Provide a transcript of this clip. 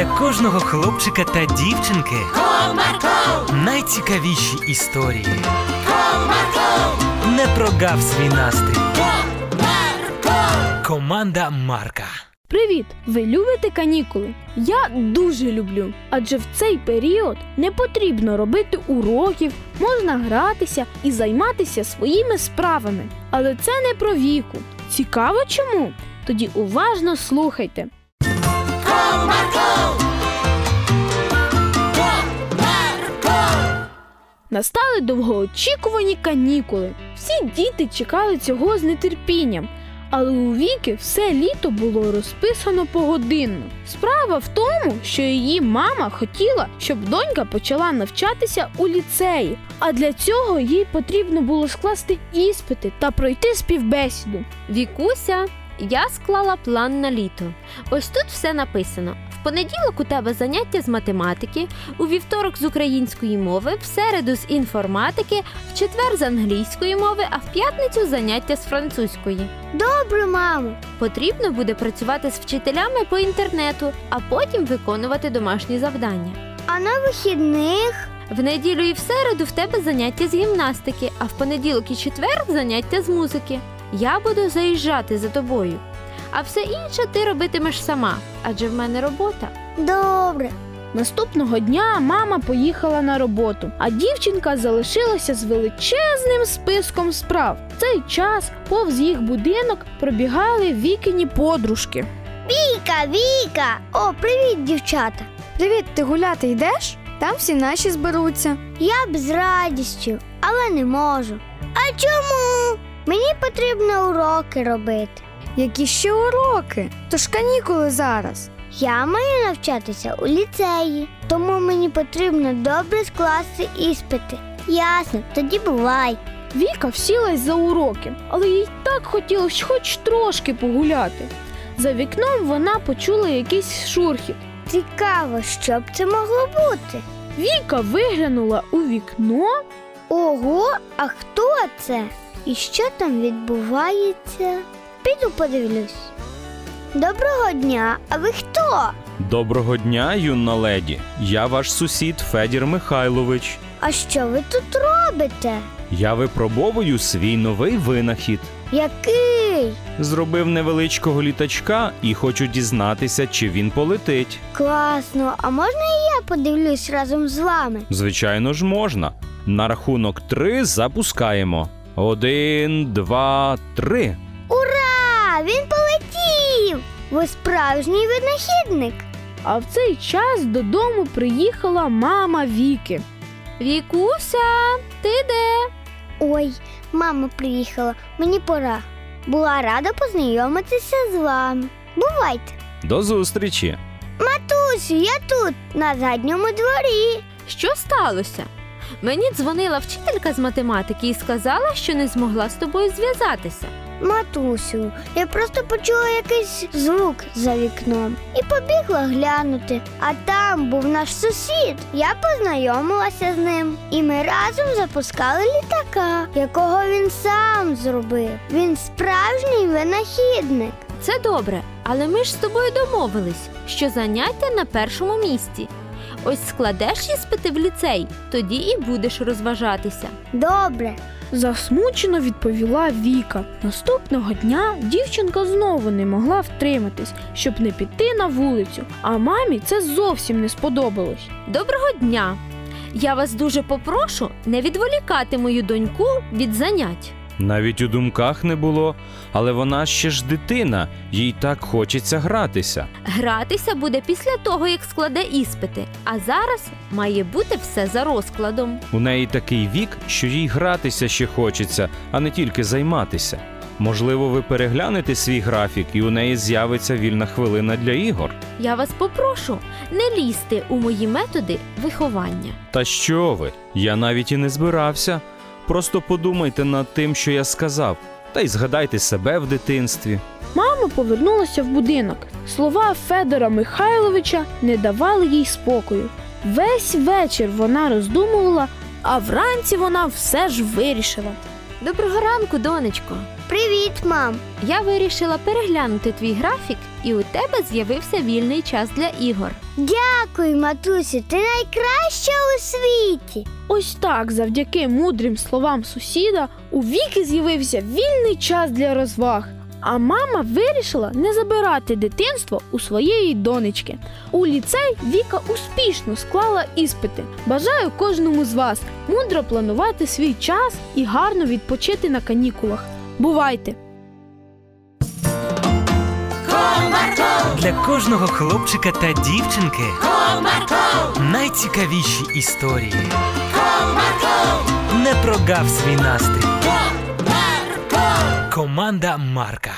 для кожного хлопчика та дівчинки Comarco, найцікавіші історії. Comarco, Не прогав свій настрій. Comarco. Команда Марка. Привіт! Ви любите канікули? Я дуже люблю. Адже в цей період не потрібно робити уроків, можна гратися і займатися своїми справами. Але це не про віку. Цікаво чому? Тоді уважно слухайте. Настали довгоочікувані канікули. Всі діти чекали цього з нетерпінням. Але у Віки все літо було розписано погодинно. Справа в тому, що її мама хотіла, щоб донька почала навчатися у ліцеї, а для цього їй потрібно було скласти іспити та пройти співбесіду. Вікуся, я склала план на літо. Ось тут все написано. В понеділок у тебе заняття з математики, у вівторок з української мови, в середу з інформатики, в четвер з англійської мови, а в п'ятницю заняття з французької. Добре, мамо. Потрібно буде працювати з вчителями по інтернету, а потім виконувати домашні завдання. А на вихідних В неділю і в середу в тебе заняття з гімнастики, а в понеділок і четвер заняття з музики. Я буду заїжджати за тобою. А все інше ти робитимеш сама, адже в мене робота. добре. Наступного дня мама поїхала на роботу, а дівчинка залишилася з величезним списком справ. В цей час повз їх будинок пробігали вікині подружки. Віка, Віка! О, привіт, дівчата! Привіт, ти гуляти йдеш? Там всі наші зберуться. Я б з радістю, але не можу. А чому? Мені потрібно уроки робити. Які ще уроки? Тож канікули зараз. Я маю навчатися у ліцеї, тому мені потрібно добре скласти іспити. Ясно, тоді бувай. Віка всілась за уроки, але їй так хотілося хоч трошки погуляти. За вікном вона почула якийсь шурхіт. Цікаво, що б це могло бути. Віка виглянула у вікно. Ого, а хто це? І що там відбувається? Піду подивлюсь. Доброго дня, а ви хто? Доброго дня, юна леді. Я ваш сусід Федір Михайлович. А що ви тут робите? Я випробовую свій новий винахід. Який? Зробив невеличкого літачка і хочу дізнатися, чи він полетить. Класно, а можна і я подивлюсь разом з вами? Звичайно ж, можна. На рахунок три запускаємо. Один, два, три. Ура! Він полетів! Ви справжній винахідник. А в цей час додому приїхала мама Віки. Вікуся, ти де? Ой, мама приїхала, мені пора. Була рада познайомитися з вами. Бувайте. До зустрічі. Матусю, я тут, на задньому дворі. Що сталося? Мені дзвонила вчителька з математики і сказала, що не змогла з тобою зв'язатися. Матусю, я просто почула якийсь звук за вікном і побігла глянути. А там був наш сусід. Я познайомилася з ним, і ми разом запускали літака, якого він сам зробив. Він справжній винахідник. Це добре, але ми ж з тобою домовились, що заняття на першому місці. Ось складеш іспити в ліцей, тоді і будеш розважатися. Добре, Засмучено відповіла Віка. Наступного дня дівчинка знову не могла втриматись, щоб не піти на вулицю, а мамі це зовсім не сподобалось. Доброго дня! Я вас дуже попрошу не відволікати мою доньку від занять. Навіть у думках не було, але вона ще ж дитина, їй так хочеться гратися. Гратися буде після того, як складе іспити, а зараз має бути все за розкладом. У неї такий вік, що їй гратися ще хочеться, а не тільки займатися. Можливо, ви переглянете свій графік, і у неї з'явиться вільна хвилина для ігор. Я вас попрошу не лізти у мої методи виховання. Та що ви? Я навіть і не збирався. Просто подумайте над тим, що я сказав, та й згадайте себе в дитинстві. Мама повернулася в будинок. Слова Федора Михайловича не давали їй спокою. Весь вечір вона роздумувала, а вранці вона все ж вирішила. Доброго ранку, донечко. Привіт. Мам! Я вирішила переглянути твій графік, і у тебе з'явився вільний час для ігор. Дякую, матусю, ти найкраща у світі. Ось так, завдяки мудрим словам сусіда, у Віки з'явився вільний час для розваг. А мама вирішила не забирати дитинство у своєї донечки. У ліцей Віка успішно склала іспити. Бажаю кожному з вас мудро планувати свій час і гарно відпочити на канікулах. Бувайте! Для кожного хлопчика та дівчинки найцікавіші історії. Не прогав свій настрій. Команда Марка.